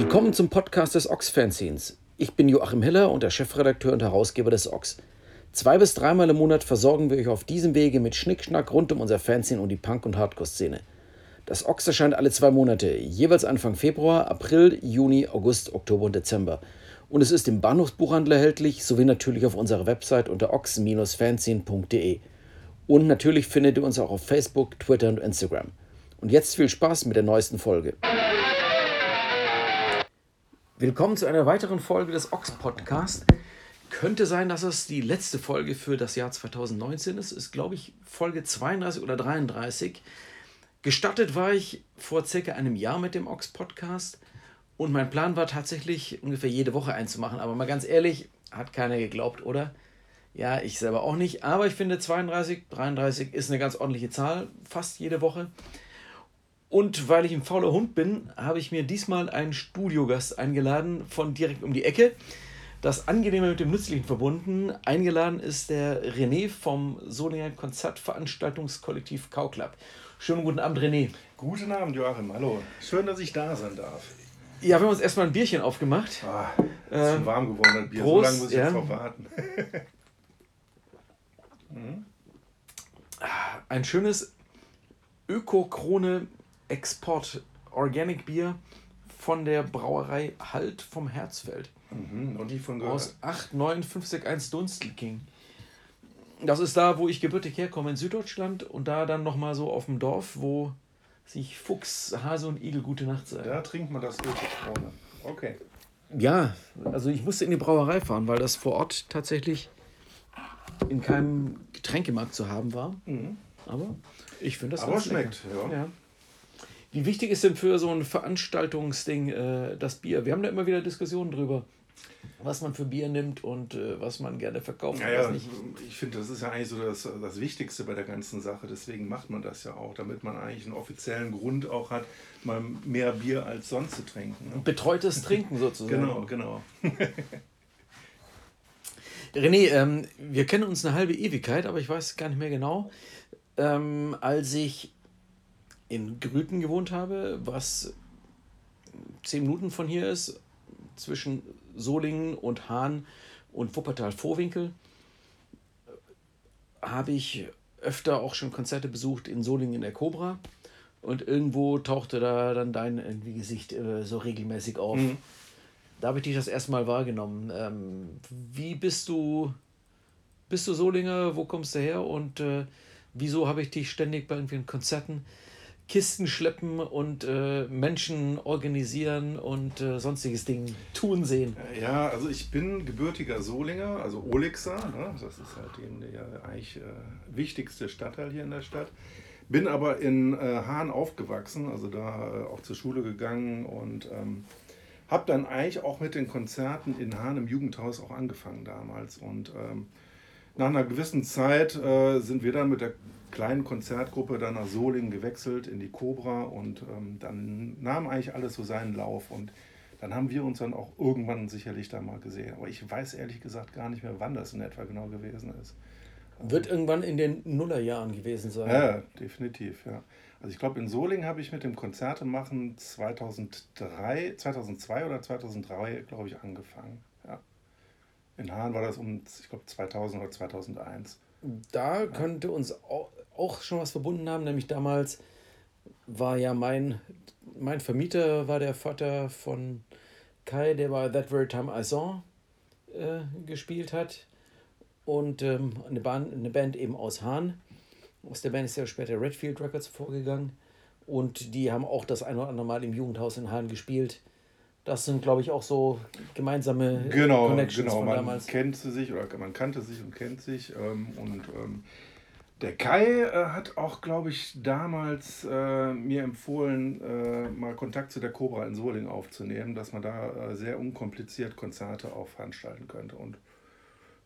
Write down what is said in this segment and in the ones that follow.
Willkommen zum Podcast des Ox-Fanzines. Ich bin Joachim Hiller und der Chefredakteur und Herausgeber des Ox. Zwei bis dreimal im Monat versorgen wir euch auf diesem Wege mit Schnickschnack rund um unser Fanzine und die Punk- und Hardcore-Szene. Das Ox erscheint alle zwei Monate, jeweils Anfang Februar, April, Juni, August, Oktober und Dezember. Und es ist im Bahnhofsbuchhandel erhältlich, sowie natürlich auf unserer Website unter ox-fanzine.de. Und natürlich findet ihr uns auch auf Facebook, Twitter und Instagram. Und jetzt viel Spaß mit der neuesten Folge. Willkommen zu einer weiteren Folge des Ox Podcast. Könnte sein, dass es die letzte Folge für das Jahr 2019 ist. Ist, glaube ich, Folge 32 oder 33. Gestartet war ich vor circa einem Jahr mit dem Ox Podcast. Und mein Plan war tatsächlich, ungefähr jede Woche einzumachen. Aber mal ganz ehrlich, hat keiner geglaubt, oder? Ja, ich selber auch nicht. Aber ich finde 32, 33 ist eine ganz ordentliche Zahl. Fast jede Woche. Und weil ich ein fauler Hund bin, habe ich mir diesmal einen Studiogast eingeladen von direkt um die Ecke. Das Angenehme mit dem Nützlichen verbunden. Eingeladen ist der René vom Solinger Konzertveranstaltungskollektiv Kauklapp. Schönen guten Abend, René. Guten Abend, Joachim. Hallo. Schön, dass ich da sein darf. Ja, wir haben uns erstmal ein Bierchen aufgemacht. Ah, ist ähm, warm geworden, das Bier. Prost, so lange muss ich ja. jetzt noch warten. hm? Ein schönes Öko-Krone Export Organic Bier von der Brauerei Halt vom Herzfeld. Mhm, und die von Aus 89561 Dunstelking. Das ist da, wo ich gebürtig herkomme, in Süddeutschland und da dann nochmal so auf dem Dorf, wo sich Fuchs, Hase und Igel gute Nacht sagen. Da trinkt man das Öko-Krone. Okay. Ja, also ich musste in die Brauerei fahren, weil das vor Ort tatsächlich in keinem Getränkemarkt zu haben war. Mhm. Aber ich finde das Aber schmeckt, ja. ja. Wie wichtig ist denn für so ein Veranstaltungsding äh, das Bier? Wir haben da immer wieder Diskussionen drüber, was man für Bier nimmt und äh, was man gerne verkauft. Ja, ja ich finde, das ist ja eigentlich so das, das Wichtigste bei der ganzen Sache. Deswegen macht man das ja auch, damit man eigentlich einen offiziellen Grund auch hat, mal mehr Bier als sonst zu trinken. Ne? Betreutes Trinken sozusagen. genau, genau. René, ähm, wir kennen uns eine halbe Ewigkeit, aber ich weiß gar nicht mehr genau. Ähm, als ich in Grüten gewohnt habe, was zehn Minuten von hier ist, zwischen Solingen und Hahn und Wuppertal-Vorwinkel, habe ich öfter auch schon Konzerte besucht in Solingen in der Cobra. Und irgendwo tauchte da dann dein irgendwie Gesicht äh, so regelmäßig auf. Mhm. Da habe ich dich das erste Mal wahrgenommen. Ähm, wie bist du, bist du Solinger? Wo kommst du her? Und äh, wieso habe ich dich ständig bei irgendwelchen Konzerten Kisten schleppen und äh, Menschen organisieren und äh, sonstiges Ding tun sehen. Ja, also ich bin gebürtiger Solinger, also Olixer, ne? das ist halt eben der eigentlich äh, wichtigste Stadtteil hier in der Stadt. Bin aber in äh, Hahn aufgewachsen, also da äh, auch zur Schule gegangen und ähm, habe dann eigentlich auch mit den Konzerten in Hahn im Jugendhaus auch angefangen damals. Und ähm, nach einer gewissen Zeit äh, sind wir dann mit der kleinen Konzertgruppe dann nach Solingen gewechselt in die Cobra und ähm, dann nahm eigentlich alles so seinen Lauf und dann haben wir uns dann auch irgendwann sicherlich da mal gesehen. Aber ich weiß ehrlich gesagt gar nicht mehr, wann das in etwa genau gewesen ist. Wird irgendwann in den Nullerjahren gewesen sein. Ja, definitiv, ja. Also ich glaube, in Solingen habe ich mit dem Konzertemachen 2003, 2002 oder 2003, glaube ich, angefangen. Ja. In Hahn war das um, ich glaube, 2000 oder 2001. Da könnte uns auch, schon was verbunden haben, nämlich damals war ja mein, mein Vermieter, war der Vater von Kai, der bei That Very Time I Saw äh, gespielt hat und ähm, eine, Band, eine Band eben aus Hahn. Aus der Band ist ja später Redfield Records vorgegangen und die haben auch das ein oder andere Mal im Jugendhaus in Hahn gespielt. Das sind, glaube ich, auch so gemeinsame genau, Connections genau. von man damals. kennt sich oder man kannte sich und kennt sich ähm, und ähm, der Kai äh, hat auch, glaube ich, damals äh, mir empfohlen, äh, mal Kontakt zu der Cobra in Solingen aufzunehmen, dass man da äh, sehr unkompliziert Konzerte auch veranstalten könnte. Und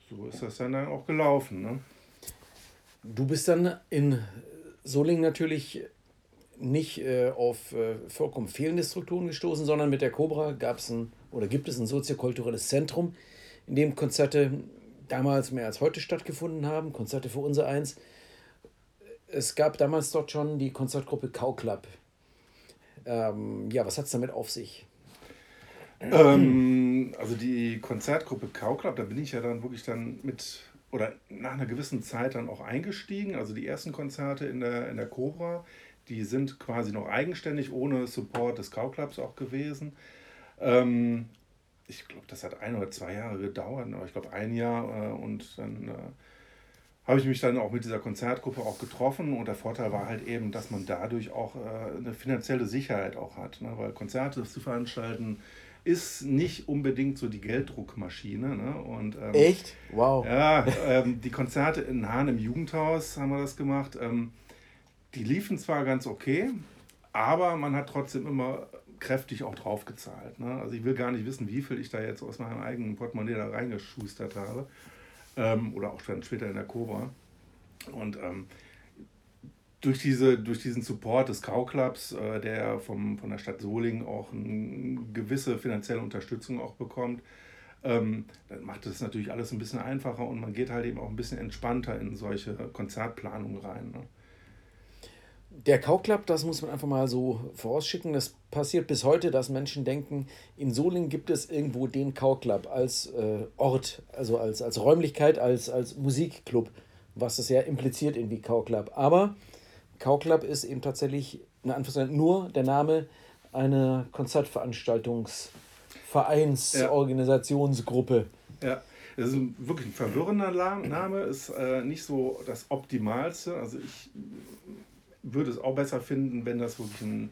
so ist das dann auch gelaufen. Ne? Du bist dann in Solingen natürlich nicht äh, auf äh, vollkommen fehlende Strukturen gestoßen, sondern mit der Cobra gab es ein oder gibt es ein soziokulturelles Zentrum, in dem Konzerte damals mehr als heute stattgefunden haben, Konzerte für unser eins es gab damals dort schon die Konzertgruppe Club. Ähm, ja, was hat es damit auf sich? Ähm, also die Konzertgruppe Club, da bin ich ja dann wirklich dann mit oder nach einer gewissen Zeit dann auch eingestiegen. Also die ersten Konzerte in der, in der Cobra, die sind quasi noch eigenständig, ohne Support des Cow Clubs auch gewesen. Ähm, ich glaube, das hat ein oder zwei Jahre gedauert, aber ich glaube ein Jahr äh, und dann äh, habe ich mich dann auch mit dieser Konzertgruppe auch getroffen und der Vorteil war halt eben, dass man dadurch auch äh, eine finanzielle Sicherheit auch hat, ne? weil Konzerte zu veranstalten ist nicht unbedingt so die Gelddruckmaschine. Ne? Und, ähm, Echt? Wow. Ja, ähm, die Konzerte in Hahn im Jugendhaus haben wir das gemacht. Ähm, die liefen zwar ganz okay, aber man hat trotzdem immer kräftig auch drauf gezahlt. Ne? Also ich will gar nicht wissen, wie viel ich da jetzt aus meinem eigenen Portemonnaie da reingeschustert habe. Ähm, oder auch dann später in der Cobra. Und ähm, durch, diese, durch diesen Support des Kauclubs, äh, der vom, von der Stadt Solingen auch eine gewisse finanzielle Unterstützung auch bekommt, ähm, dann macht es natürlich alles ein bisschen einfacher und man geht halt eben auch ein bisschen entspannter in solche Konzertplanungen rein. Ne? Der Kauclub, das muss man einfach mal so vorausschicken, das passiert bis heute, dass Menschen denken, in Solingen gibt es irgendwo den Kauclub als äh, Ort, also als, als Räumlichkeit, als, als Musikclub, was das ja impliziert irgendwie Kauclub. Aber Kauclub ist eben tatsächlich in nur der Name einer Konzertveranstaltungsvereins-Organisationsgruppe. Ja. ja. Das ist wirklich ein verwirrender Name, ist äh, nicht so das Optimalste. Also ich würde es auch besser finden, wenn das wirklich ein,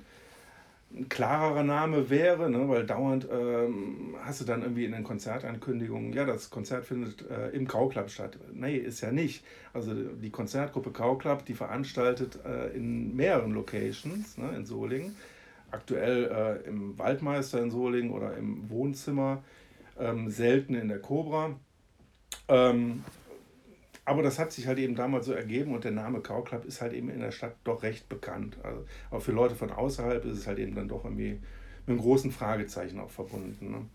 ein klarerer Name wäre, ne? weil dauernd ähm, hast du dann irgendwie in den Konzertankündigungen, ja, das Konzert findet äh, im Kauclub statt. Nee, ist ja nicht. Also die Konzertgruppe Kauclub, die veranstaltet äh, in mehreren Locations ne, in Solingen. Aktuell äh, im Waldmeister in Solingen oder im Wohnzimmer, ähm, selten in der Cobra. Ähm, aber das hat sich halt eben damals so ergeben und der Name Cow Club ist halt eben in der Stadt doch recht bekannt. Also auch für Leute von außerhalb ist es halt eben dann doch irgendwie mit einem großen Fragezeichen auch verbunden. Ne?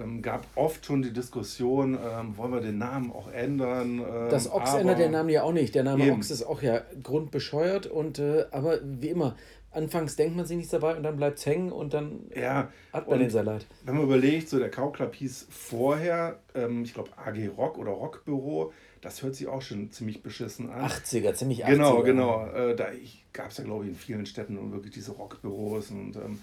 Ähm, gab oft schon die Diskussion, ähm, wollen wir den Namen auch ändern? Ähm, das Ochs ändert den Namen ja auch nicht. Der Name eben. Ochs ist auch ja grundbescheuert und äh, aber wie immer, anfangs denkt man sich nichts dabei und dann bleibt es hängen und dann ja, hat man den Salat. Wenn man überlegt, so der Club hieß vorher, ähm, ich glaube AG Rock oder Rockbüro, das hört sich auch schon ziemlich beschissen an. 80er, ziemlich 80er. Genau, genau. Äh, da gab es ja, glaube ich, in vielen Städten wirklich diese Rockbüros und ähm,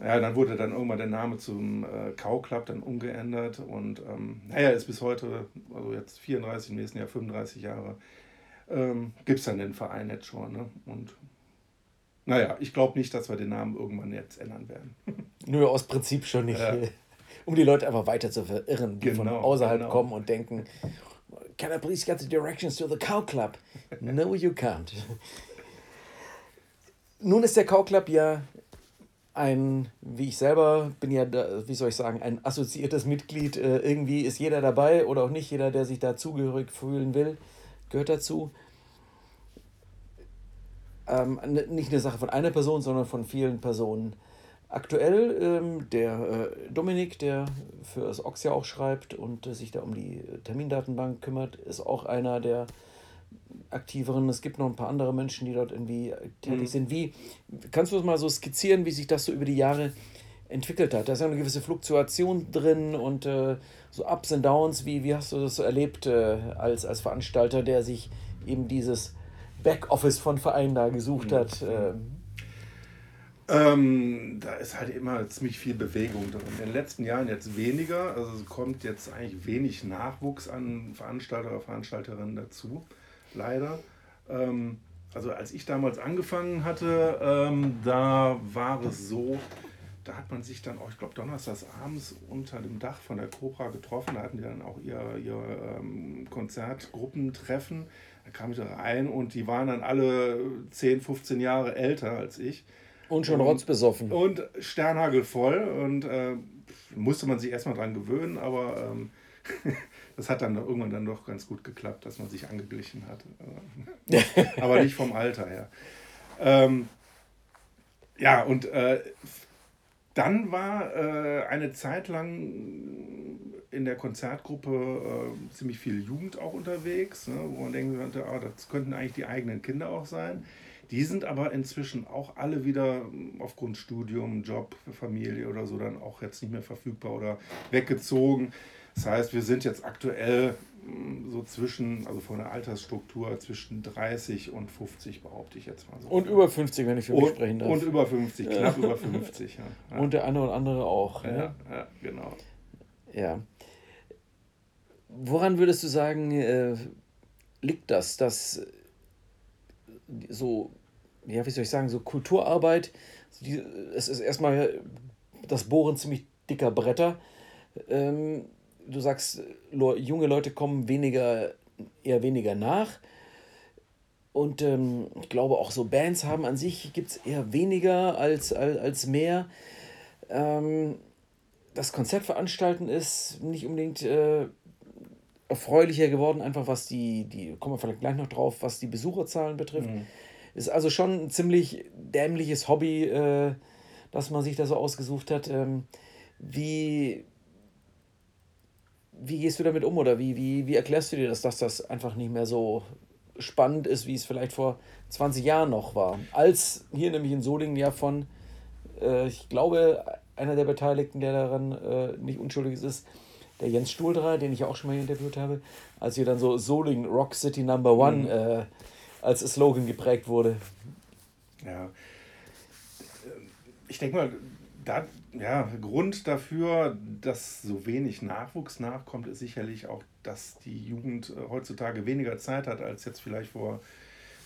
ja, dann wurde dann irgendwann der Name zum äh, Cow Club dann umgeändert und ähm, naja, ist bis heute, also jetzt 34, im nächsten Jahr 35 Jahre, ähm, gibt es dann den Verein jetzt schon. Ne? Und naja, ich glaube nicht, dass wir den Namen irgendwann jetzt ändern werden. Nur aus Prinzip schon nicht. Ja. Um die Leute einfach weiter zu verirren, die genau, von außerhalb genau. kommen und denken, Can I please get the directions to the Cow Club? No, you can't. Nun ist der Cow Club ja ein, wie ich selber bin ja, wie soll ich sagen, ein assoziiertes Mitglied. Äh, irgendwie ist jeder dabei oder auch nicht jeder, der sich da zugehörig fühlen will, gehört dazu. Ähm, nicht eine Sache von einer Person, sondern von vielen Personen. Aktuell ähm, der äh, Dominik, der für das Ox ja auch schreibt und äh, sich da um die Termindatenbank kümmert, ist auch einer der aktiveren. Es gibt noch ein paar andere Menschen, die dort irgendwie tätig mhm. sind. Wie kannst du das mal so skizzieren, wie sich das so über die Jahre entwickelt hat? Da ist ja eine gewisse Fluktuation drin und äh, so Ups und Downs. Wie, wie hast du das so erlebt äh, als, als Veranstalter, der sich eben dieses Backoffice von Vereinen da gesucht mhm. hat? Ähm, ähm, da ist halt immer ziemlich viel Bewegung drin. In den letzten Jahren jetzt weniger. Also kommt jetzt eigentlich wenig Nachwuchs an Veranstalter oder Veranstalterinnen dazu. Leider. Ähm, also als ich damals angefangen hatte, ähm, da war es so, da hat man sich dann auch, ich glaube, donnerstags abends unter dem Dach von der Cobra getroffen. Da hatten die dann auch ihr, ihr ähm, Konzertgruppentreffen. Da kam ich da rein und die waren dann alle 10, 15 Jahre älter als ich. Und schon rotzbesoffen. Und sternhagelvoll. Und äh, musste man sich erstmal dran gewöhnen, aber ähm, das hat dann irgendwann dann doch ganz gut geklappt, dass man sich angeglichen hat. aber nicht vom Alter her. Ähm, ja, und äh, dann war äh, eine Zeit lang in der Konzertgruppe äh, ziemlich viel Jugend auch unterwegs, ne, wo man denken könnte, oh, das könnten eigentlich die eigenen Kinder auch sein Die sind aber inzwischen auch alle wieder aufgrund Studium, Job, Familie oder so dann auch jetzt nicht mehr verfügbar oder weggezogen. Das heißt, wir sind jetzt aktuell mm, so zwischen, also von der Altersstruktur zwischen 30 und 50, behaupte ich jetzt mal so. Und über 50, wenn ich für mich und, sprechen darf. Und über 50, knapp über 50. Ja. Und der eine oder andere auch. Ja, ne? ja genau. Ja. Woran würdest du sagen, äh, liegt das, dass so, ja, wie soll ich sagen, so Kulturarbeit, die, es ist erstmal das Bohren ziemlich dicker Bretter. Ähm, du sagst, junge Leute kommen weniger, eher weniger nach. Und ähm, ich glaube auch so Bands haben an sich gibt es eher weniger als, als, als mehr. Ähm, das Konzertveranstalten ist nicht unbedingt äh, erfreulicher geworden, einfach was die, die, kommen wir vielleicht gleich noch drauf, was die Besucherzahlen betrifft. Mhm. Ist also schon ein ziemlich dämliches Hobby, äh, dass man sich da so ausgesucht hat. Ähm, wie, wie gehst du damit um oder wie, wie, wie erklärst du dir das, dass das einfach nicht mehr so spannend ist, wie es vielleicht vor 20 Jahren noch war? Als hier nämlich in Solingen ja von, äh, ich glaube, einer der Beteiligten, der daran äh, nicht unschuldig ist, ist der Jens Stuhldrer, den ich ja auch schon mal interviewt habe, als hier dann so Solingen Rock City Number One Mhm. äh, als Slogan geprägt wurde. Ja. Ich denke mal, da, ja, Grund dafür, dass so wenig Nachwuchs nachkommt, ist sicherlich auch, dass die Jugend äh, heutzutage weniger Zeit hat als jetzt vielleicht vor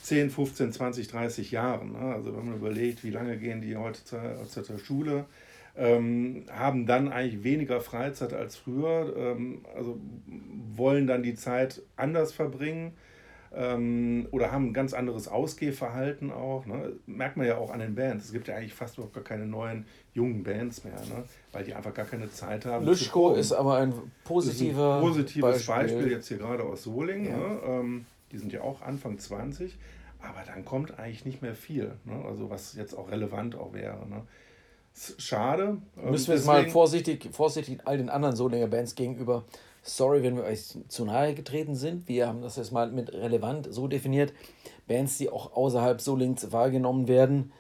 10, 15, 20, 30 Jahren. ne? Also wenn man überlegt, wie lange gehen die heute zur, zur Schule, ähm, haben dann eigentlich weniger Freizeit als früher, ähm, also wollen dann die Zeit anders verbringen ähm, oder haben ein ganz anderes Ausgehverhalten auch. Ne? Merkt man ja auch an den Bands. Es gibt ja eigentlich fast überhaupt gar keine neuen jungen Bands mehr, ne? weil die einfach gar keine Zeit haben. proben. ist aber ein ist ein positiver positives Beispiel. Beispiel. jetzt hier gerade aus Solingen. Ja. Ne? Ähm, die sind ja auch Anfang 20, aber dann kommt eigentlich nicht mehr viel. Ne? Also was jetzt auch relevant auch wäre. Ne? Schade. Ähm, Müssen wir jetzt mal vorsichtig, vorsichtig all den anderen Solinger Bands gegenüber. Sorry, wenn wir euch zu nahe getreten sind. Wir haben das jetzt mal mit relevant so definiert. Bands, die auch außerhalb Solings wahrgenommen werden,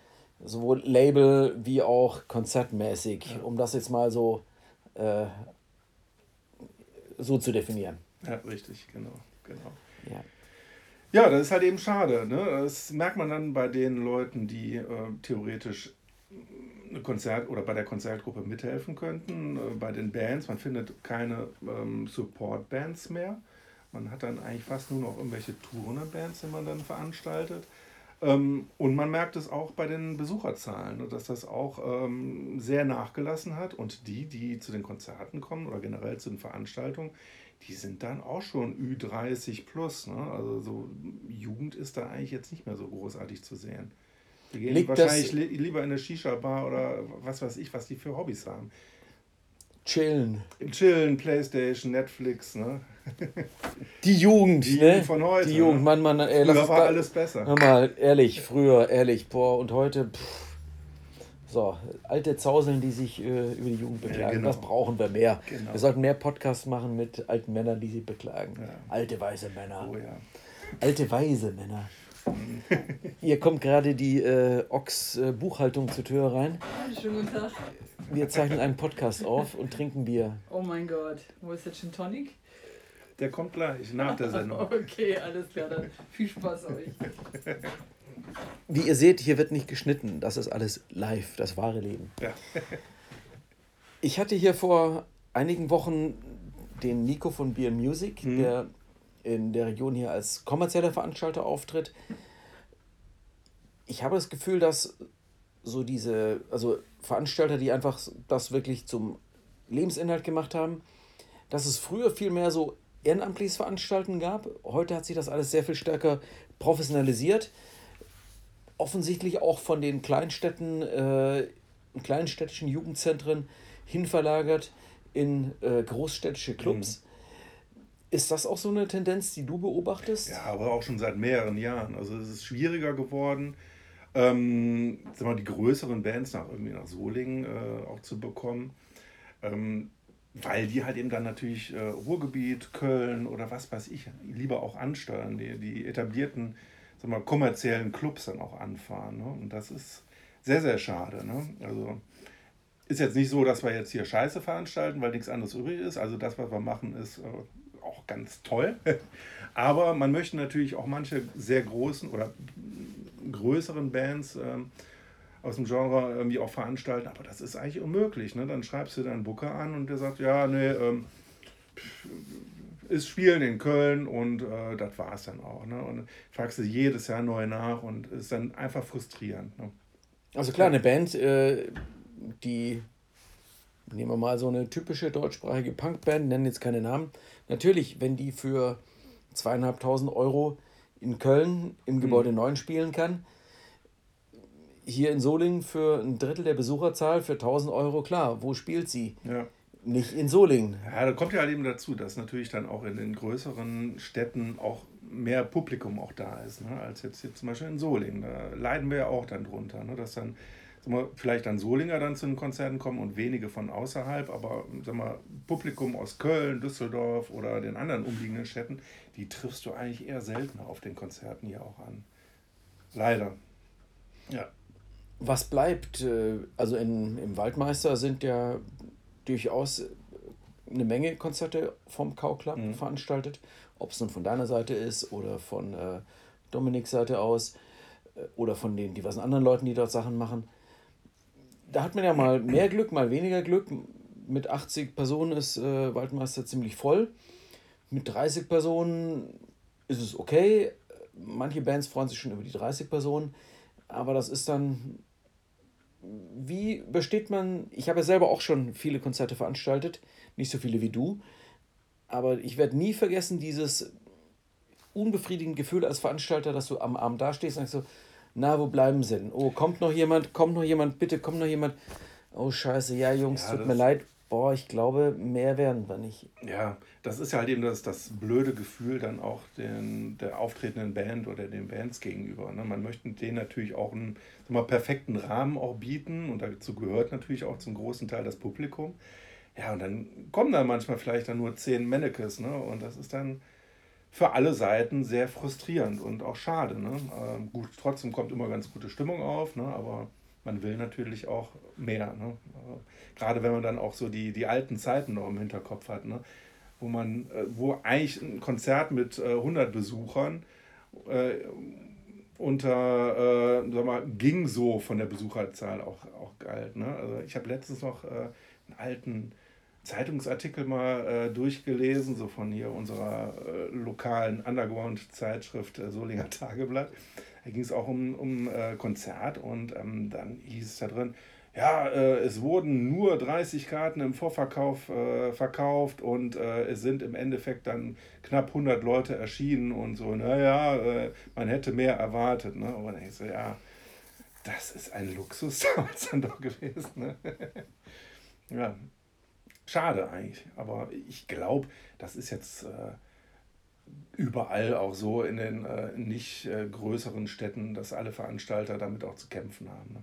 sowohl Label wie auch konzertmäßig, um das jetzt mal so, äh, so zu definieren. Ja, richtig, genau. genau. Ja. Ja, das ist halt eben schade. Ne? Das merkt man dann bei den Leuten, die äh, theoretisch Konzert oder bei der Konzertgruppe mithelfen könnten, äh, bei den Bands. Man findet keine ähm, Support-Bands mehr. Man hat dann eigentlich fast nur noch irgendwelche Tourner-Bands, die man dann veranstaltet. Ähm, und man merkt es auch bei den Besucherzahlen, ne, dass das auch ähm, sehr nachgelassen hat. Und die, die zu den Konzerten kommen oder generell zu den Veranstaltungen, die sind dann auch schon Ü30 plus. Ne? Also so Jugend ist da eigentlich jetzt nicht mehr so großartig zu sehen. Die gehen Liegt das- wahrscheinlich li lieber in eine Shisha-Bar oder was weiß ich, was die für Hobbys haben. Chillen. Chillen, Playstation, Netflix. Ne? Die Jugend, Die ne? Jugend von heute, Die Jugend, ne? Mann, Mann, ey, Früher war alles besser. Hör mal, ehrlich, früher, ehrlich, boah, und heute, pff. So, alte Zauseln, die sich äh, über die Jugend beklagen, genau. das brauchen wir mehr. Genau. Wir sollten mehr Podcasts machen mit alten Männern, die sich beklagen. Ja. Alte, weise Männer. Oh ja. Alte, weise Männer. Hier kommt gerade die äh, Ochs-Buchhaltung zur Tür rein. Schönen guten Tag. Wir zeichnen einen Podcast auf und trinken Bier. Oh mein Gott, wo ist jetzt Gin Tonic? Der kommt gleich nach der Sendung. Okay, alles klar, dann viel Spaß euch. Wie ihr seht, hier wird nicht geschnitten. Das ist alles live, das wahre Leben. Ja. Ich hatte hier vor einigen Wochen den Nico von Beer Music, Mhm. der in der Region hier als kommerzieller Veranstalter auftritt. Ich habe das Gefühl, dass so diese, also Veranstalter, die einfach das wirklich zum Lebensinhalt gemacht haben, dass es früher viel mehr so ehrenamtliches Veranstalten gab. Heute hat sich das alles sehr viel stärker professionalisiert. Offensichtlich auch von den Kleinstädten, äh, kleinstädtischen Jugendzentren hinverlagert in äh, großstädtische Clubs. Ist das auch so eine Tendenz, die du beobachtest? Ja, aber auch schon seit mehreren Jahren. Also es ist schwieriger geworden, ähm, sag mal, die größeren Bands nach irgendwie nach Solingen äh, auch zu bekommen. Ähm, weil die halt eben dann natürlich äh, Ruhrgebiet, Köln oder was weiß ich, lieber auch ansteuern. Die, die etablierten sag mal, kommerziellen Clubs dann auch anfahren. Ne? Und das ist sehr, sehr schade. Ne? Also ist jetzt nicht so, dass wir jetzt hier Scheiße veranstalten, weil nichts anderes übrig ist. Also das, was wir machen, ist äh, auch ganz toll. Aber man möchte natürlich auch manche sehr großen oder größeren Bands ähm, aus dem Genre irgendwie auch veranstalten. Aber das ist eigentlich unmöglich. Ne? Dann schreibst du deinen Booker an und der sagt, ja, nee, ähm, ist Spielen in Köln und äh, das war es dann auch. Ne? Und fragst du jedes Jahr neu nach und ist dann einfach frustrierend. Ne? Also klar, eine Band, äh, die, nehmen wir mal so eine typische deutschsprachige Punkband, nennen jetzt keine Namen. Natürlich, wenn die für zweieinhalbtausend Euro in Köln im Gebäude mhm. 9 spielen kann, hier in Solingen für ein Drittel der Besucherzahl für 1000 Euro, klar, wo spielt sie? Ja. Nicht in Solingen. Ja, da kommt ja halt eben dazu, dass natürlich dann auch in den größeren Städten auch mehr Publikum auch da ist, ne, als jetzt hier zum Beispiel in Solingen. Da leiden wir ja auch dann drunter, ne, dass dann wir, vielleicht dann Solinger dann zu den Konzerten kommen und wenige von außerhalb, aber sag mal, Publikum aus Köln, Düsseldorf oder den anderen umliegenden Städten, die triffst du eigentlich eher seltener auf den Konzerten hier auch an. Leider. Ja. Was bleibt? Äh, also in, im Waldmeister sind ja durchaus eine Menge Konzerte vom Kauklapp mhm. veranstaltet, ob es nun von deiner Seite ist oder von äh, Dominiks Seite aus äh, oder von den diversen anderen Leuten, die dort Sachen machen da hat man ja mal mehr Glück, mal weniger Glück. Mit 80 Personen ist äh, Waldmeister ziemlich voll. Mit 30 Personen ist es okay. Manche Bands freuen sich schon über die 30 Personen. Aber das ist dann. Wie besteht man. Ich habe ja selber auch schon viele Konzerte veranstaltet. Nicht so viele wie du. Aber ich werde nie vergessen, dieses unbefriedigende Gefühl als Veranstalter, dass du am Abend dastehst und sagst so, na, wo bleiben sie denn? Oh, kommt noch jemand, kommt noch jemand, bitte, kommt noch jemand. Oh, scheiße, ja, Jungs, ja, tut mir leid. Boah, ich glaube, mehr werden wir nicht. Ja, das ist ja halt eben das, das blöde Gefühl dann auch den, der auftretenden Band oder den Bands gegenüber. Ne? Man möchte denen natürlich auch einen mal, perfekten Rahmen auch bieten und dazu gehört natürlich auch zum großen Teil das Publikum. Ja, und dann kommen da manchmal vielleicht dann nur zehn Mannequins, ne? Und das ist dann, für alle Seiten sehr frustrierend und auch schade. Ne? Ähm, gut, trotzdem kommt immer ganz gute Stimmung auf, ne? aber man will natürlich auch mehr. Ne? Äh, gerade wenn man dann auch so die, die alten Zeiten noch im Hinterkopf hat, ne? wo man, äh, wo eigentlich ein Konzert mit äh, 100 Besuchern äh, unter, äh, sag mal, ging so von der Besucherzahl auch, auch galt. Ne? Also ich habe letztens noch äh, einen alten Zeitungsartikel mal äh, durchgelesen, so von hier unserer äh, lokalen Underground-Zeitschrift äh, Solinger Tageblatt. Da ging es auch um, um äh, Konzert und ähm, dann hieß es da drin, ja, äh, es wurden nur 30 Karten im Vorverkauf äh, verkauft und es sind im Endeffekt dann knapp 100 Leute erschienen und so, naja, man hätte mehr erwartet. Ne? Und ich so, ja, das ist ein Luxus damals dann doch gewesen. Ne? ja, Schade eigentlich, aber ich glaube, das ist jetzt äh, überall auch so in den äh, nicht äh, größeren Städten, dass alle Veranstalter damit auch zu kämpfen haben. Ne?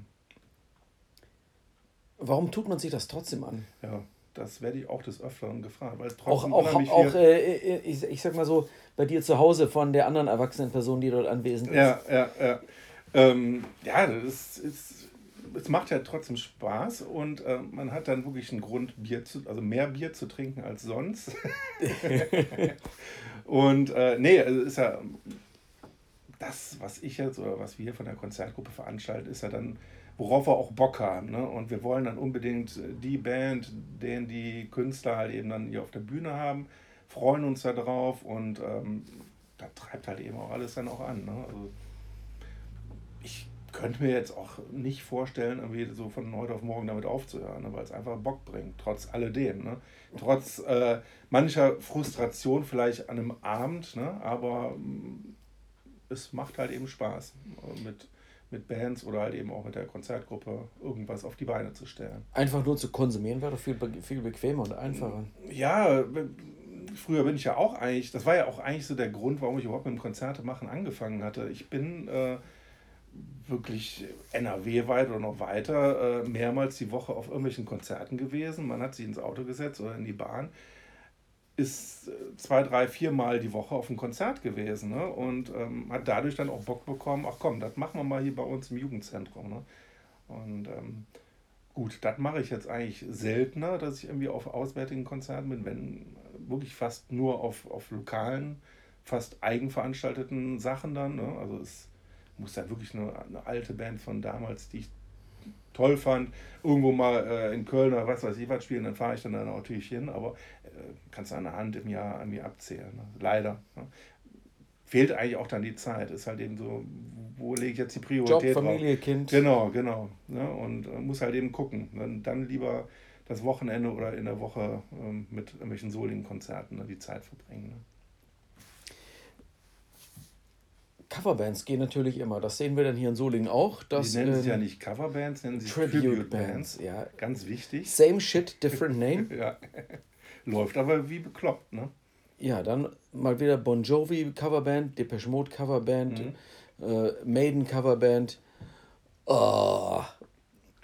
Warum tut man sich das trotzdem an? Ja, das werde ich auch des Öfteren gefragt. Weil auch auch, auch äh, äh, ich, ich sag mal so, bei dir zu Hause von der anderen erwachsenen Person, die dort anwesend ist. Ja, ja, ja. Ähm, ja, das ist es macht ja trotzdem Spaß und äh, man hat dann wirklich einen Grund, Bier zu, also mehr Bier zu trinken als sonst. und äh, nee, also ist ja das, was ich jetzt oder was wir von der Konzertgruppe veranstalten, ist ja dann, worauf wir auch Bock haben. Ne? Und wir wollen dann unbedingt die Band, den die Künstler halt eben dann hier auf der Bühne haben, freuen uns da drauf und ähm, da treibt halt eben auch alles dann auch an. Ne? Also ich könnte mir jetzt auch nicht vorstellen, irgendwie so von heute auf morgen damit aufzuhören, ne, weil es einfach Bock bringt, trotz alledem. Ne? Trotz äh, mancher Frustration vielleicht an einem Abend, ne? aber mm, es macht halt eben Spaß mit, mit Bands oder halt eben auch mit der Konzertgruppe irgendwas auf die Beine zu stellen. Einfach nur zu konsumieren wäre doch viel, viel bequemer und einfacher. Ja, früher bin ich ja auch eigentlich, das war ja auch eigentlich so der Grund, warum ich überhaupt mit dem Konzerte machen angefangen hatte. Ich bin äh, wirklich NRW-weit oder noch weiter, äh, mehrmals die Woche auf irgendwelchen Konzerten gewesen. Man hat sich ins Auto gesetzt oder in die Bahn. ist äh, zwei, drei, vier Mal die Woche auf ein Konzert gewesen ne? und ähm, hat dadurch dann auch Bock bekommen, ach komm, das machen wir mal hier bei uns im Jugendzentrum. Ne? Und ähm, gut, das mache ich jetzt eigentlich seltener, dass ich irgendwie auf auswärtigen Konzerten bin, wenn wirklich fast nur auf, auf lokalen, fast eigenveranstalteten Sachen dann. Ne? Also es muss dann wirklich eine, eine alte Band von damals, die ich toll fand, irgendwo mal äh, in Köln oder was weiß ich was spielen, dann fahre ich dann, dann natürlich hin, aber äh, kannst du an der Hand im Jahr an mir abzählen. Ne? Leider. Ne? Fehlt eigentlich auch dann die Zeit. Ist halt eben so, wo lege ich jetzt die Priorität Job, Familie, drauf? Kind. Genau, genau. Ne? Und äh, muss halt eben gucken. Dann, dann lieber das Wochenende oder in der Woche ähm, mit irgendwelchen Soling-Konzerten ne, die Zeit verbringen. Ne? Coverbands gehen natürlich immer. Das sehen wir dann hier in Solingen auch. Dass, die nennen ähm, sie ja nicht Coverbands, nennen sie Tribute, Tribute Bands. Ja. Ganz wichtig. Same shit, different name. ja. Läuft aber wie bekloppt, ne? Ja, dann mal wieder Bon Jovi Coverband, Depeche Mode Coverband, mhm. äh, Maiden Coverband. Oh,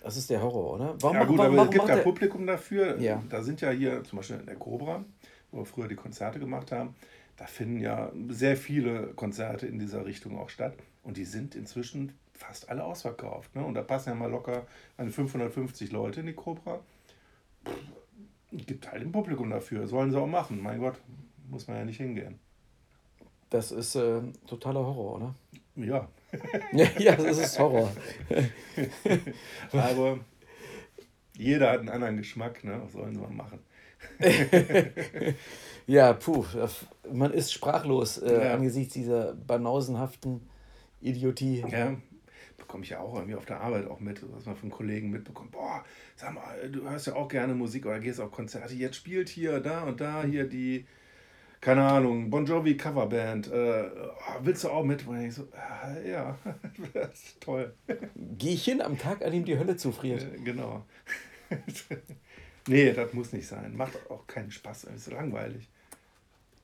das ist der Horror, oder? Warum, ja gut, warum, aber es gibt ja Publikum dafür. Ja. Da sind ja hier zum Beispiel in der Cobra, wo wir früher die Konzerte gemacht haben, da finden ja sehr viele Konzerte in dieser Richtung auch statt. Und die sind inzwischen fast alle ausverkauft. Ne? Und da passen ja mal locker eine 550 Leute in die Cobra. Gibt halt ein Publikum dafür. Sollen sie auch machen. Mein Gott, muss man ja nicht hingehen. Das ist äh, totaler Horror, oder? Ja. ja, das ist Horror. Aber jeder hat einen anderen Geschmack, ne? Was sollen sie mal machen? Ja, puh, man ist sprachlos äh, ja. angesichts dieser banausenhaften Idiotie. Ja, bekomme ich ja auch irgendwie auf der Arbeit auch mit, was man von Kollegen mitbekommt. Boah, sag mal, du hörst ja auch gerne Musik oder gehst auf Konzerte. Jetzt spielt hier, da und da hier die, keine Ahnung, Bon Jovi Coverband. Äh, oh, willst du auch mit? Und ich so, äh, ja, das ist toll. Geh ich hin am Tag, an dem die Hölle zufriert. Äh, genau. nee, das muss nicht sein. Macht auch keinen Spaß, ist langweilig.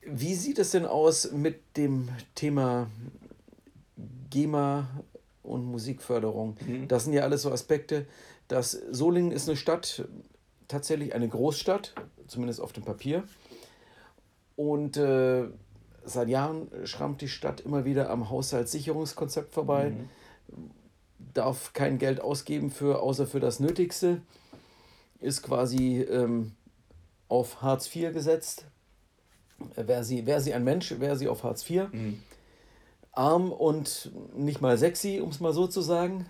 Wie sieht es denn aus mit dem Thema GEMA und Musikförderung? Mhm. Das sind ja alles so Aspekte. dass Solingen ist eine Stadt, tatsächlich eine Großstadt, zumindest auf dem Papier. Und äh, seit Jahren schrammt die Stadt immer wieder am Haushaltssicherungskonzept vorbei, mhm. darf kein Geld ausgeben für, außer für das Nötigste, ist quasi ähm, auf Hartz IV gesetzt wäre sie, wär sie ein Mensch, wäre sie auf Hartz IV. Mhm. Arm und nicht mal sexy, um es mal so zu sagen.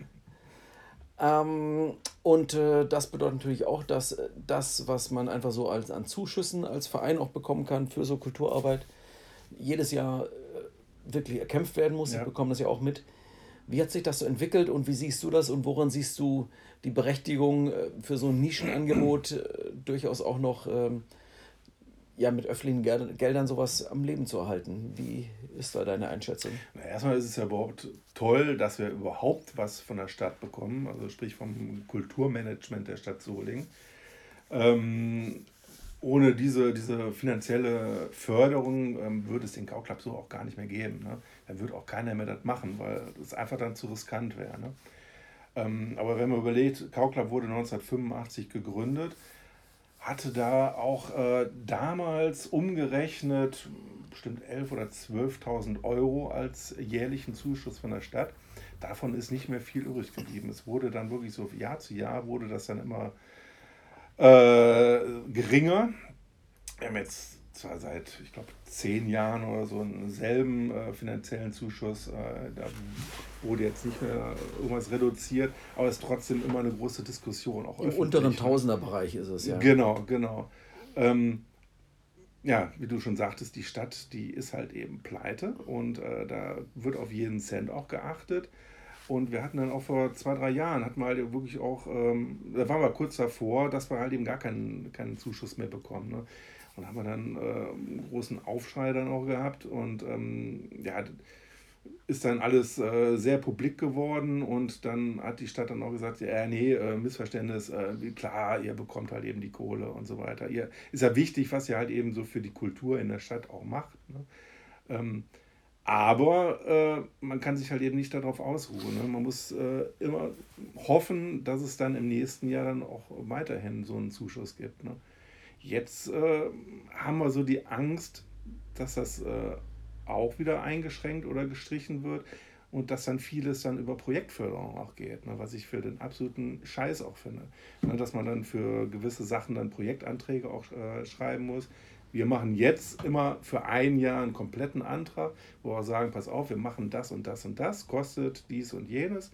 Ähm, und äh, das bedeutet natürlich auch, dass das, was man einfach so als, an Zuschüssen als Verein auch bekommen kann für so Kulturarbeit, jedes Jahr äh, wirklich erkämpft werden muss. Ja. Ich bekomme das ja auch mit. Wie hat sich das so entwickelt und wie siehst du das und woran siehst du die Berechtigung äh, für so ein Nischenangebot äh, durchaus auch noch ähm, ja, mit öffentlichen Geldern sowas am Leben zu erhalten. Wie ist da deine Einschätzung? Na, erstmal ist es ja überhaupt toll, dass wir überhaupt was von der Stadt bekommen, also sprich vom Kulturmanagement der Stadt Solingen. Ähm, ohne diese, diese finanzielle Förderung ähm, würde es den Kauclub so auch gar nicht mehr geben. Ne? Da würde auch keiner mehr das machen, weil es einfach dann zu riskant wäre. Ne? Ähm, aber wenn man überlegt, Kauclub wurde 1985 gegründet, hatte da auch äh, damals umgerechnet bestimmt 11.000 oder 12.000 Euro als jährlichen Zuschuss von der Stadt. Davon ist nicht mehr viel übrig geblieben. Es wurde dann wirklich so Jahr zu Jahr wurde das dann immer äh, geringer. Wir haben jetzt zwar seit, ich glaube, zehn Jahren oder so einen selben äh, finanziellen Zuschuss. Äh, da wurde jetzt nicht mehr irgendwas reduziert, aber es ist trotzdem immer eine große Diskussion. Auch Im unteren? Tausenderbereich ist es, ja. Genau, genau. Ähm, ja, wie du schon sagtest, die Stadt, die ist halt eben pleite und äh, da wird auf jeden Cent auch geachtet. Und wir hatten dann auch vor zwei, drei Jahren, hatten wir halt wirklich auch, ähm, da waren wir kurz davor, dass wir halt eben gar keinen, keinen Zuschuss mehr bekommen. Ne? Und haben wir dann äh, einen großen Aufschrei dann auch gehabt und ähm, ja, ist dann alles äh, sehr publik geworden und dann hat die Stadt dann auch gesagt, ja, nee, äh, Missverständnis, äh, klar, ihr bekommt halt eben die Kohle und so weiter. Ihr, ist ja wichtig, was ihr halt eben so für die Kultur in der Stadt auch macht. Ne? Ähm, aber äh, man kann sich halt eben nicht darauf ausruhen. Ne? Man muss äh, immer hoffen, dass es dann im nächsten Jahr dann auch weiterhin so einen Zuschuss gibt. Ne? Jetzt äh, haben wir so die Angst, dass das äh, auch wieder eingeschränkt oder gestrichen wird und dass dann vieles dann über Projektförderung auch geht, ne, was ich für den absoluten Scheiß auch finde. Ne, dass man dann für gewisse Sachen dann Projektanträge auch äh, schreiben muss. Wir machen jetzt immer für ein Jahr einen kompletten Antrag, wo wir sagen, pass auf, wir machen das und das und das, kostet dies und jenes.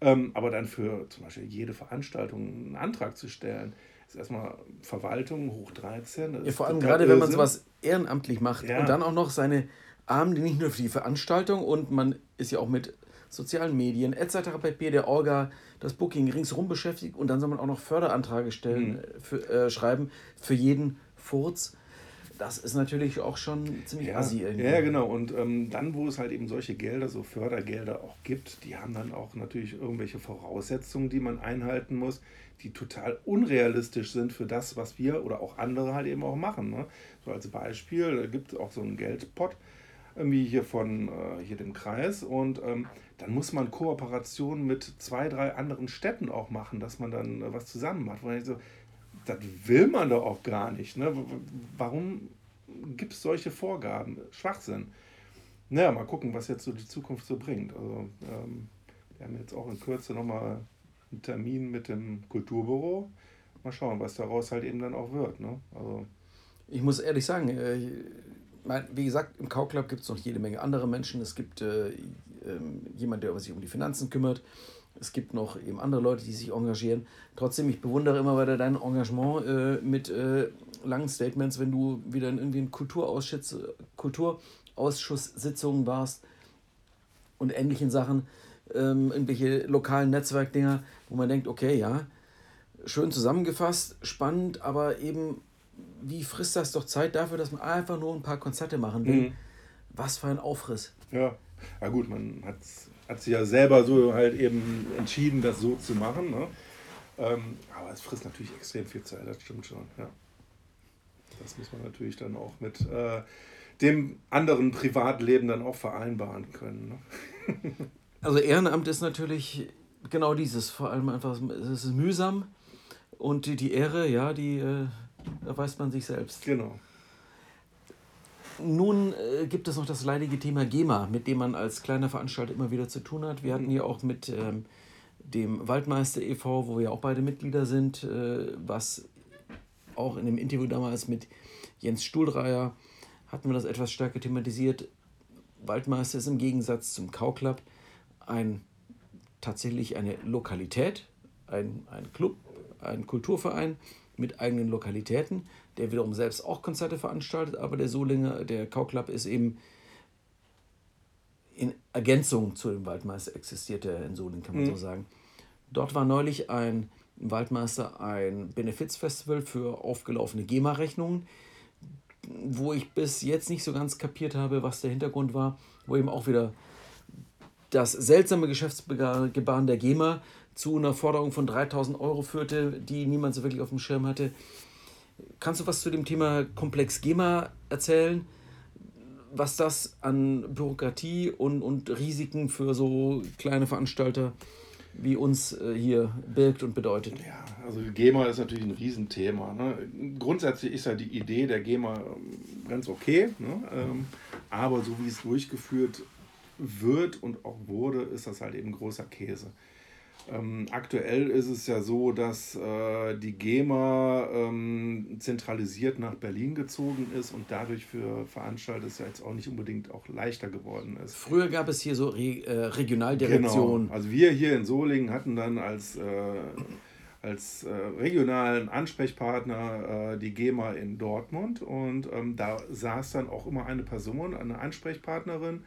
Ähm, aber dann für zum Beispiel jede Veranstaltung einen Antrag zu stellen, ist erstmal Verwaltung hoch 13. Ja, vor allem gerade, wenn man sowas ehrenamtlich macht ja. und dann auch noch seine Abende nicht nur für die Veranstaltung und man ist ja auch mit sozialen Medien etc. pp. der Orga, das Booking ringsherum beschäftigt und dann soll man auch noch Förderanträge stellen, mhm. für, äh, schreiben für jeden Furz das ist natürlich auch schon ziemlich ja, assi irgendwie. Ja, genau. Und ähm, dann, wo es halt eben solche Gelder, so Fördergelder auch gibt, die haben dann auch natürlich irgendwelche Voraussetzungen, die man einhalten muss, die total unrealistisch sind für das, was wir oder auch andere halt eben auch machen. Ne? So als Beispiel gibt es auch so einen Geldpot, irgendwie hier von äh, hier dem Kreis und ähm, dann muss man Kooperationen mit zwei, drei anderen Städten auch machen, dass man dann äh, was zusammen macht. Weil ich so, das will man doch auch gar nicht. Ne? Warum gibt es solche Vorgaben? Schwachsinn. Naja, mal gucken, was jetzt so die Zukunft so bringt. Also, ähm, wir haben jetzt auch in Kürze nochmal einen Termin mit dem Kulturbüro. Mal schauen, was daraus halt eben dann auch wird. Ne? Also, ich muss ehrlich sagen, äh, wie gesagt, im Kauclub gibt es noch jede Menge andere Menschen. Es gibt äh, äh, jemand, der sich um die Finanzen kümmert. Es gibt noch eben andere Leute, die sich engagieren. Trotzdem, ich bewundere immer weiter dein Engagement äh, mit äh, langen Statements, wenn du wieder in irgendwie Kulturausschuss, Kulturausschusssitzungen warst und ähnlichen Sachen, ähm, irgendwelche lokalen Netzwerkdinger, wo man denkt, okay, ja, schön zusammengefasst, spannend, aber eben, wie frisst das doch Zeit dafür, dass man einfach nur ein paar Konzerte machen will? Mhm. Was für ein Aufriss. Ja, ja gut, man hat es hat sich ja selber so halt eben entschieden, das so zu machen. Ne? Ähm, aber es frisst natürlich extrem viel Zeit, das stimmt schon. Ja. Das muss man natürlich dann auch mit äh, dem anderen Privatleben dann auch vereinbaren können. Ne? also Ehrenamt ist natürlich genau dieses, vor allem einfach, es ist mühsam und die, die Ehre, ja, die äh, erweist man sich selbst. Genau. Nun äh, gibt es noch das leidige Thema GEMA, mit dem man als kleiner Veranstalter immer wieder zu tun hat. Wir hatten hier auch mit ähm, dem Waldmeister e.V., wo wir auch beide Mitglieder sind, äh, was auch in dem Interview damals mit Jens Stuhlreier hatten wir das etwas stärker thematisiert. Waldmeister ist im Gegensatz zum Kauclub ein, tatsächlich eine Lokalität, ein, ein Club, ein Kulturverein mit eigenen Lokalitäten, der wiederum selbst auch Konzerte veranstaltet, aber der Solinger, der Kauclub ist eben in Ergänzung zu dem Waldmeister existiert der in Solingen, kann man mhm. so sagen. Dort war neulich ein Waldmeister ein Benefizfestival für aufgelaufene GEMA-Rechnungen, wo ich bis jetzt nicht so ganz kapiert habe, was der Hintergrund war, wo eben auch wieder das seltsame Geschäftsgebaren der GEMA zu einer Forderung von 3000 Euro führte, die niemand so wirklich auf dem Schirm hatte. Kannst du was zu dem Thema Komplex GEMA erzählen? Was das an Bürokratie und, und Risiken für so kleine Veranstalter wie uns äh, hier birgt und bedeutet? Ja, also GEMA ist natürlich ein Riesenthema. Ne? Grundsätzlich ist ja die Idee der GEMA ähm, ganz okay, ne? ähm, aber so wie es durchgeführt wird und auch wurde, ist das halt eben großer Käse. Ähm, aktuell ist es ja so, dass äh, die GEMA ähm, zentralisiert nach Berlin gezogen ist und dadurch für Veranstalter es ja jetzt auch nicht unbedingt auch leichter geworden ist. Früher gab es hier so Re äh, Regionaldirektionen. Genau. Also wir hier in Solingen hatten dann als, äh, als äh, regionalen Ansprechpartner äh, die GEMA in Dortmund und ähm, da saß dann auch immer eine Person, eine Ansprechpartnerin,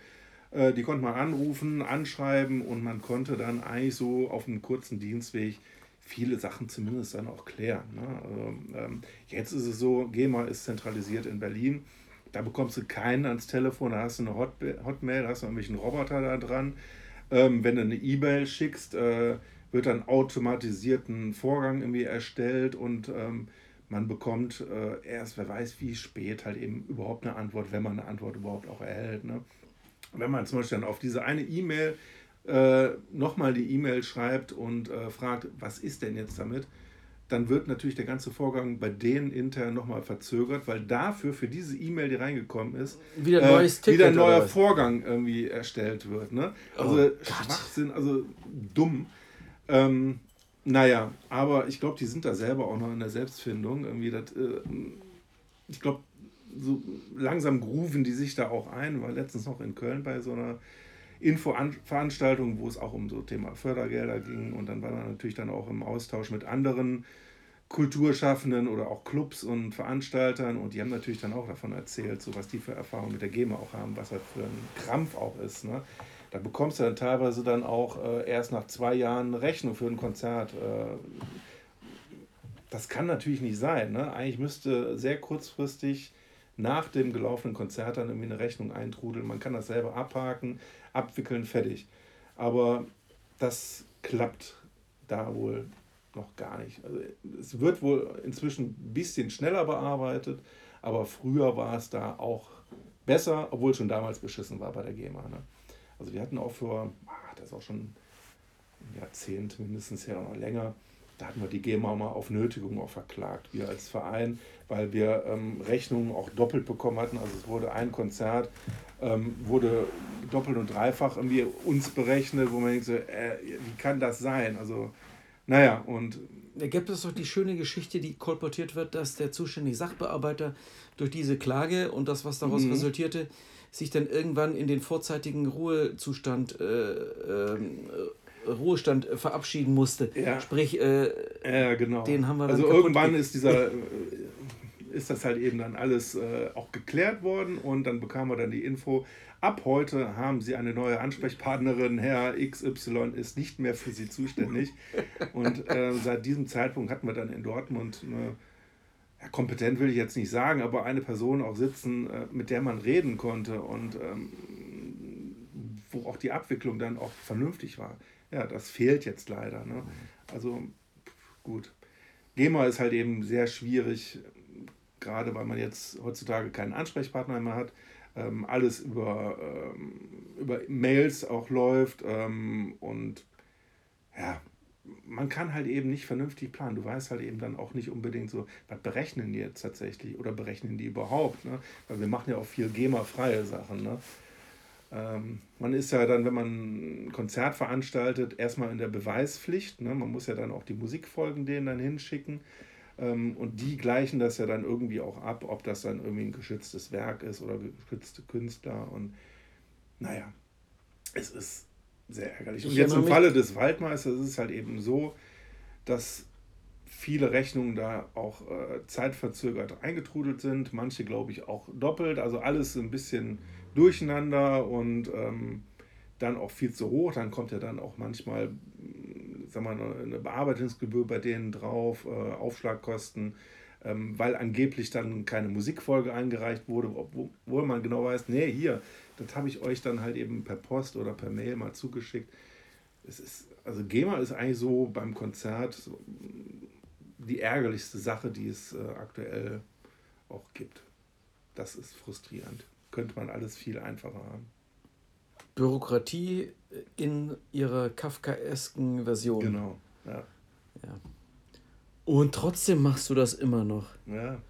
die konnte man anrufen, anschreiben und man konnte dann eigentlich so auf einem kurzen Dienstweg viele Sachen zumindest dann auch klären. Ne? Also, ähm, jetzt ist es so, GEMA ist zentralisiert in Berlin. Da bekommst du keinen ans Telefon, da hast du eine Hot Hotmail, da hast du irgendwelchen Roboter da dran. Ähm, wenn du eine E-Mail schickst, äh, wird dann automatisiert ein Vorgang irgendwie erstellt und ähm, man bekommt äh, erst, wer weiß wie spät, halt eben überhaupt eine Antwort, wenn man eine Antwort überhaupt auch erhält. Ne? Wenn man zum Beispiel dann auf diese eine E-Mail äh, nochmal die E-Mail schreibt und äh, fragt, was ist denn jetzt damit, dann wird natürlich der ganze Vorgang bei denen intern nochmal verzögert, weil dafür, für diese E-Mail, die reingekommen ist, wieder ein, äh, wieder ein neuer Vorgang irgendwie erstellt wird. Ne? Also oh Schwachsinn, also dumm. Ähm, naja, aber ich glaube, die sind da selber auch noch in der Selbstfindung. Irgendwie das, äh, ich glaube, so langsam grooven die sich da auch ein. War letztens noch in Köln bei so einer Infoveranstaltung, wo es auch um so Thema Fördergelder ging. Und dann war er natürlich dann auch im Austausch mit anderen Kulturschaffenden oder auch Clubs und Veranstaltern. Und die haben natürlich dann auch davon erzählt, so was die für Erfahrungen mit der GEMA auch haben, was halt für ein Krampf auch ist. Ne? Da bekommst du dann teilweise dann auch äh, erst nach zwei Jahren eine Rechnung für ein Konzert. Äh, das kann natürlich nicht sein. Ne? Eigentlich müsste sehr kurzfristig nach dem gelaufenen Konzert dann irgendwie eine Rechnung eintrudeln. Man kann das selber abhaken abwickeln, fertig. Aber das klappt da wohl noch gar nicht. Also es wird wohl inzwischen ein bisschen schneller bearbeitet, aber früher war es da auch besser, obwohl schon damals beschissen war bei der GEMA. Ne? Also wir hatten auch vor, ach, das ist auch schon ein Jahrzehnt mindestens her oder länger, da hatten wir die GEMA mal auf Nötigung auch verklagt, wir als Verein, weil wir ähm, Rechnungen auch doppelt bekommen hatten. Also es wurde ein Konzert, ähm, wurde doppelt und dreifach irgendwie uns berechnet, wo man denkt so, äh, wie kann das sein? Also, naja, und. Da gibt es doch die schöne Geschichte, die kolportiert wird, dass der zuständige Sachbearbeiter durch diese Klage und das, was daraus mhm. resultierte, sich dann irgendwann in den vorzeitigen Ruhezustand äh, äh, Ruhestand verabschieden musste. Ja. Sprich, äh, ja, genau. den haben wir dann Also irgendwann ist dieser äh, ist das halt eben dann alles äh, auch geklärt worden und dann bekam er dann die Info, ab heute haben Sie eine neue Ansprechpartnerin, Herr XY ist nicht mehr für Sie zuständig. Und äh, seit diesem Zeitpunkt hatten wir dann in Dortmund eine, ja, kompetent will ich jetzt nicht sagen, aber eine Person auch sitzen, äh, mit der man reden konnte und ähm, wo auch die Abwicklung dann auch vernünftig war. Ja, das fehlt jetzt leider. Ne? Also gut. GEMA ist halt eben sehr schwierig gerade weil man jetzt heutzutage keinen Ansprechpartner mehr hat, ähm, alles über, ähm, über Mails auch läuft ähm, und ja, man kann halt eben nicht vernünftig planen. Du weißt halt eben dann auch nicht unbedingt so, was berechnen die jetzt tatsächlich oder berechnen die überhaupt. Ne? Weil wir machen ja auch viel GEMA-freie Sachen. Ne? Ähm, man ist ja dann, wenn man ein Konzert veranstaltet, erstmal in der Beweispflicht. Ne? Man muss ja dann auch die Musikfolgen denen dann hinschicken. Ähm, und die gleichen das ja dann irgendwie auch ab, ob das dann irgendwie ein geschütztes Werk ist oder geschützte Künstler. Und naja, es ist sehr ärgerlich. Und jetzt im Falle des Waldmeisters ist es halt eben so, dass viele Rechnungen da auch äh, zeitverzögert eingetrudelt sind, manche glaube ich auch doppelt, also alles ein bisschen durcheinander und ähm, dann auch viel zu hoch. Dann kommt ja dann auch manchmal sag mal, eine Bearbeitungsgebühr bei denen drauf, äh, Aufschlagkosten, ähm, weil angeblich dann keine Musikfolge eingereicht wurde, obwohl man genau weiß, nee, hier, das habe ich euch dann halt eben per Post oder per Mail mal zugeschickt. Es ist, also GEMA ist eigentlich so beim Konzert die ärgerlichste Sache, die es äh, aktuell auch gibt. Das ist frustrierend. Könnte man alles viel einfacher haben. Bürokratie in ihrer kafkaesken Version. Genau, ja. ja. Und trotzdem machst du das immer noch. Ja.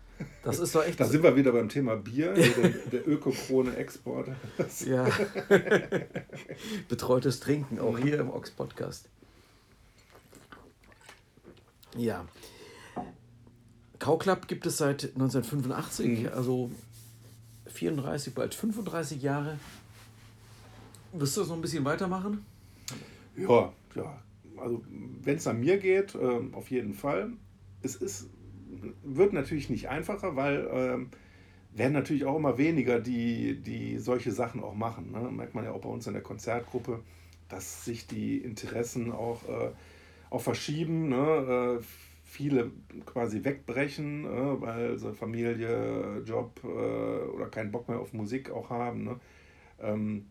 Das ist doch echt. Da sind wir wieder beim Thema Bier, der, der Ökokrone Export. ja. Betreutes Trinken, auch hier im Ox Podcast. Ja. Kauklapp gibt es seit 1985, mhm. also 34, bald 35 Jahre. Wirst du das noch ein bisschen weitermachen? Ja, ja. Also wenn es an mir geht, äh, auf jeden Fall. Es ist, wird natürlich nicht einfacher, weil äh, werden natürlich auch immer weniger, die, die solche Sachen auch machen. Ne? Merkt man ja auch bei uns in der Konzertgruppe, dass sich die Interessen auch, äh, auch verschieben. Ne? Viele quasi wegbrechen, äh, weil sie Familie, Job äh, oder keinen Bock mehr auf Musik auch haben. Ne? Ähm,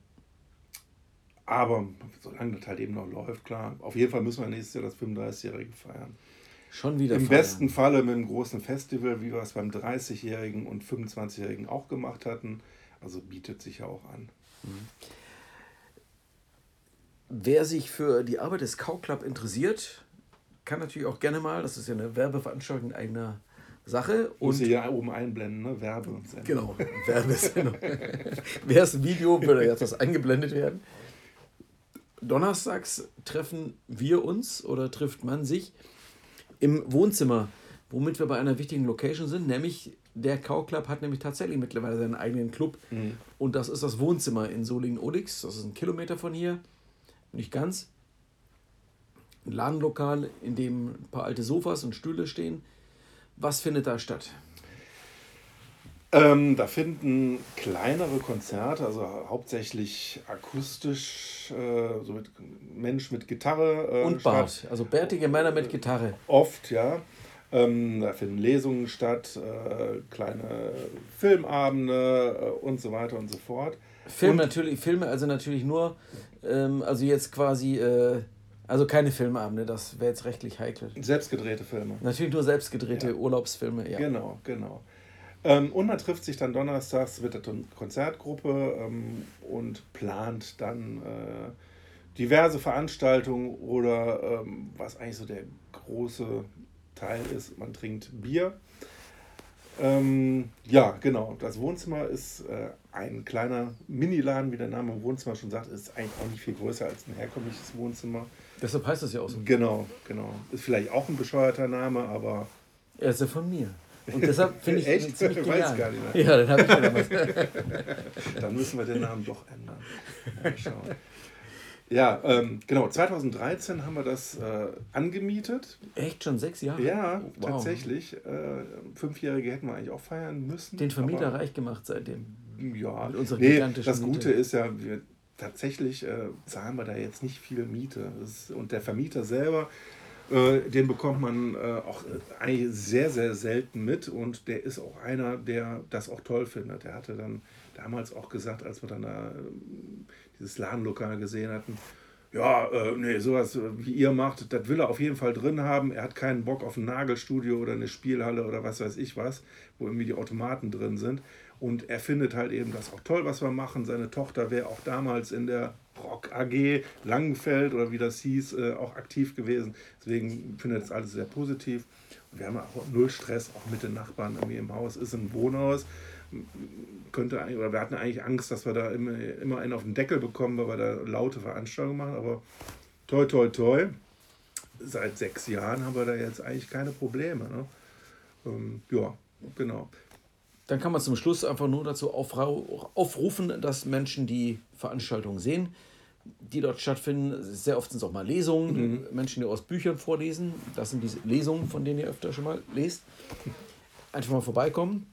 aber solange das halt eben noch läuft, klar. Auf jeden Fall müssen wir nächstes Jahr das 35-Jährige feiern. Schon wieder Im feiern. besten Falle mit einem großen Festival, wie wir es beim 30-Jährigen und 25-Jährigen auch gemacht hatten. Also bietet sich ja auch an. Mhm. Wer sich für die Arbeit des Cow Club interessiert, kann natürlich auch gerne mal, das ist ja eine Werbeveranstaltung in eigener Sache. Und Muss hier oben einblenden, ne? Werbe. Genau, Werbesendung. Wäre es ein Video, würde jetzt das eingeblendet werden. Donnerstags treffen wir uns oder trifft man sich im Wohnzimmer, womit wir bei einer wichtigen Location sind, nämlich der Kauclub hat nämlich tatsächlich mittlerweile seinen eigenen Club mhm. und das ist das Wohnzimmer in Solingen-Odix, das ist ein Kilometer von hier, nicht ganz. Ein Ladenlokal, in dem ein paar alte Sofas und Stühle stehen. Was findet da statt? Ähm, da finden kleinere Konzerte, also hauptsächlich akustisch, äh, so mit Mensch mit Gitarre. Äh, und Bart, also bärtige Männer mit Gitarre. Oft, ja. Ähm, da finden Lesungen statt, äh, kleine Filmabende äh, und so weiter und so fort. Film und, natürlich, Filme also natürlich nur, ähm, also jetzt quasi, äh, also keine Filmabende, das wäre jetzt rechtlich heikel. Selbstgedrehte Filme. Natürlich nur selbstgedrehte ja. Urlaubsfilme, ja. Genau, genau. Ähm, und man trifft sich dann donnerstags, wird eine Konzertgruppe ähm, und plant dann äh, diverse Veranstaltungen oder ähm, was eigentlich so der große Teil ist, man trinkt Bier. Ähm, ja, genau. Das Wohnzimmer ist äh, ein kleiner Miniladen, wie der Name im Wohnzimmer schon sagt, ist eigentlich auch nicht viel größer als ein herkömmliches Wohnzimmer. Deshalb heißt das ja auch so. Genau, genau. Ist vielleicht auch ein bescheuerter Name, aber. Er ist ja von mir. Und deshalb finde ich Echt? ziemlich genial. Weiß gar nicht mehr. Ja, dann habe ich ja damals. dann müssen wir den Namen doch ändern. Mal schauen. Ja, ähm, genau. 2013 haben wir das äh, angemietet. Echt schon sechs Jahre? Ja, wow. tatsächlich. Äh, Fünfjährige hätten wir eigentlich auch feiern müssen. Den Vermieter reich gemacht seitdem. Ja, Mit unserer nee, das Gute Miete. ist ja, wir, tatsächlich äh, zahlen wir da jetzt nicht viel Miete. Ist, und der Vermieter selber äh, den bekommt man äh, auch äh, eigentlich sehr, sehr selten mit und der ist auch einer, der das auch toll findet. Er hatte dann damals auch gesagt, als wir dann da dieses Ladenlokal gesehen hatten, ja, äh, nee, sowas wie ihr macht, das will er auf jeden Fall drin haben. Er hat keinen Bock auf ein Nagelstudio oder eine Spielhalle oder was weiß ich was, wo irgendwie die Automaten drin sind. Und er findet halt eben das auch toll, was wir machen. Seine Tochter wäre auch damals in der Rock AG Langenfeld oder wie das hieß, äh, auch aktiv gewesen. Deswegen findet das alles sehr positiv. Und wir haben auch null Stress, auch mit den Nachbarn irgendwie im Haus. Ist ein Wohnhaus. Könnte oder wir hatten eigentlich Angst, dass wir da immer, immer einen auf den Deckel bekommen, weil wir da laute Veranstaltungen machen. Aber toi, toi, toi. Seit sechs Jahren haben wir da jetzt eigentlich keine Probleme. Ne? Ähm, ja, genau. Dann kann man zum Schluss einfach nur dazu aufrufen, dass Menschen die Veranstaltung sehen, die dort stattfinden. Sehr oft sind es auch mal Lesungen, mhm. Menschen, die aus Büchern vorlesen. Das sind diese Lesungen, von denen ihr öfter schon mal lest. Einfach mal vorbeikommen.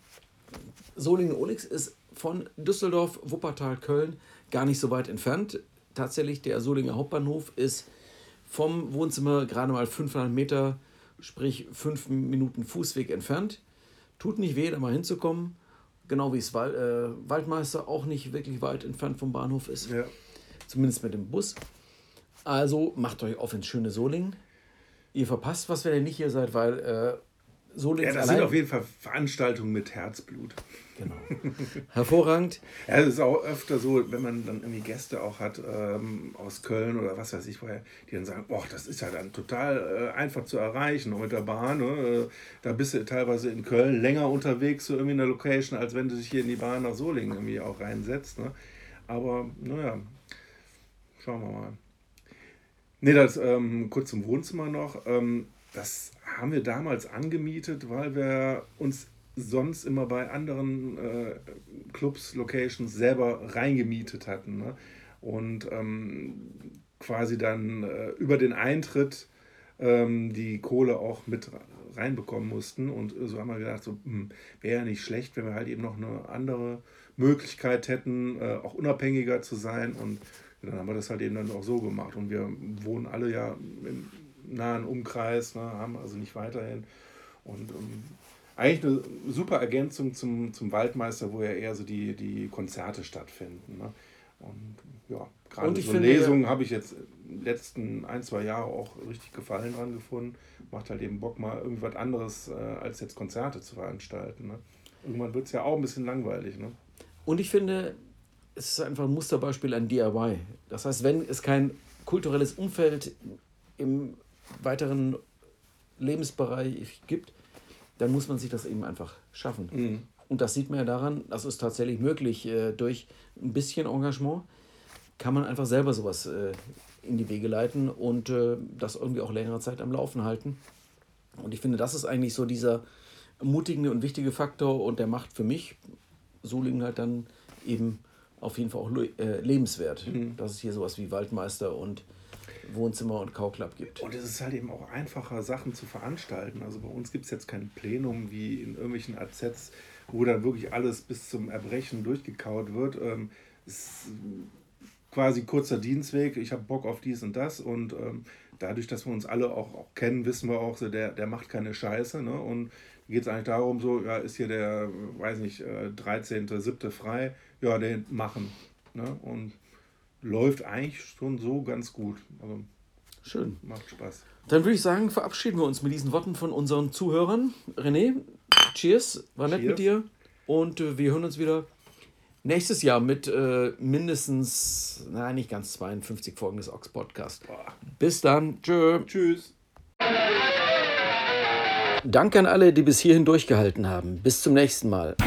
Solingen-Olix ist von Düsseldorf, Wuppertal, Köln gar nicht so weit entfernt. Tatsächlich, der Solinger Hauptbahnhof ist vom Wohnzimmer gerade mal 500 Meter, sprich 5 Minuten Fußweg entfernt. Tut nicht weh, da mal hinzukommen. Genau wie es Wal äh, Waldmeister auch nicht wirklich weit entfernt vom Bahnhof ist. Ja. Zumindest mit dem Bus. Also macht euch auf ins schöne Solingen. Ihr verpasst was, wenn ihr nicht hier seid, weil äh, Solingen. Ja, das sind auf jeden Fall Veranstaltungen mit Herzblut. Genau. Hervorragend. ja, es ist auch öfter so, wenn man dann irgendwie Gäste auch hat ähm, aus Köln oder was weiß ich, woher, die dann sagen, boah, das ist ja dann total äh, einfach zu erreichen und mit der Bahn. Ne? Äh, da bist du teilweise in Köln länger unterwegs, so irgendwie in der Location, als wenn du dich hier in die Bahn nach Solingen irgendwie auch reinsetzt. Ne? Aber naja, schauen wir mal. Ne, das ähm, kurz zum Wohnzimmer noch. Ähm, das haben wir damals angemietet, weil wir uns sonst immer bei anderen äh, Clubs, Locations selber reingemietet hatten. Ne? Und ähm, quasi dann äh, über den Eintritt ähm, die Kohle auch mit reinbekommen mussten. Und so haben wir gedacht, so, hm, wäre ja nicht schlecht, wenn wir halt eben noch eine andere Möglichkeit hätten, äh, auch unabhängiger zu sein. Und dann haben wir das halt eben dann auch so gemacht. Und wir wohnen alle ja im nahen Umkreis, ne, haben also nicht weiterhin. Und ähm, eigentlich eine super Ergänzung zum, zum Waldmeister, wo ja eher so die, die Konzerte stattfinden. Ne? Und ja, gerade so finde, Lesungen habe ich jetzt in den letzten ein, zwei Jahre auch richtig Gefallen dran gefunden. Macht halt eben Bock, mal irgendwas anderes äh, als jetzt Konzerte zu veranstalten. Ne? Irgendwann wird es ja auch ein bisschen langweilig. Ne? Und ich finde, es ist einfach ein Musterbeispiel an DIY. Das heißt, wenn es kein kulturelles Umfeld im weiteren Lebensbereich gibt, dann muss man sich das eben einfach schaffen. Und das sieht man ja daran, das ist tatsächlich möglich, äh, durch ein bisschen Engagement kann man einfach selber sowas äh, in die Wege leiten und äh, das irgendwie auch längere Zeit am Laufen halten. Und ich finde, das ist eigentlich so dieser ermutigende und wichtige Faktor und der macht für mich Solingen halt dann eben auf jeden Fall auch le- lebenswert, dass es hier sowas wie Waldmeister und Wohnzimmer und Kauklapp gibt. Und es ist halt eben auch einfacher, Sachen zu veranstalten. Also bei uns gibt es jetzt kein Plenum wie in irgendwelchen AZs, wo dann wirklich alles bis zum Erbrechen durchgekaut wird. Ähm, ist quasi kurzer Dienstweg, ich habe Bock auf dies und das und ähm, dadurch, dass wir uns alle auch, auch kennen, wissen wir auch, so, der, der macht keine Scheiße. Ne? Und geht es eigentlich darum, so, ja, ist hier der, weiß nicht, äh, 13., 7. frei, ja, den machen. Ne? Und läuft eigentlich schon so ganz gut. Also Schön. macht Spaß. Dann würde ich sagen, verabschieden wir uns mit diesen Worten von unseren Zuhörern. René, cheers, war nett Cheers. mit dir. Und äh, wir hören uns wieder nächstes Jahr mit äh, mindestens, nein, nicht ganz 52 Folgen des Ox Podcast. Bis dann. Tschö. Tschüss. Danke an alle, die bis hierhin durchgehalten haben. Bis zum nächsten Mal.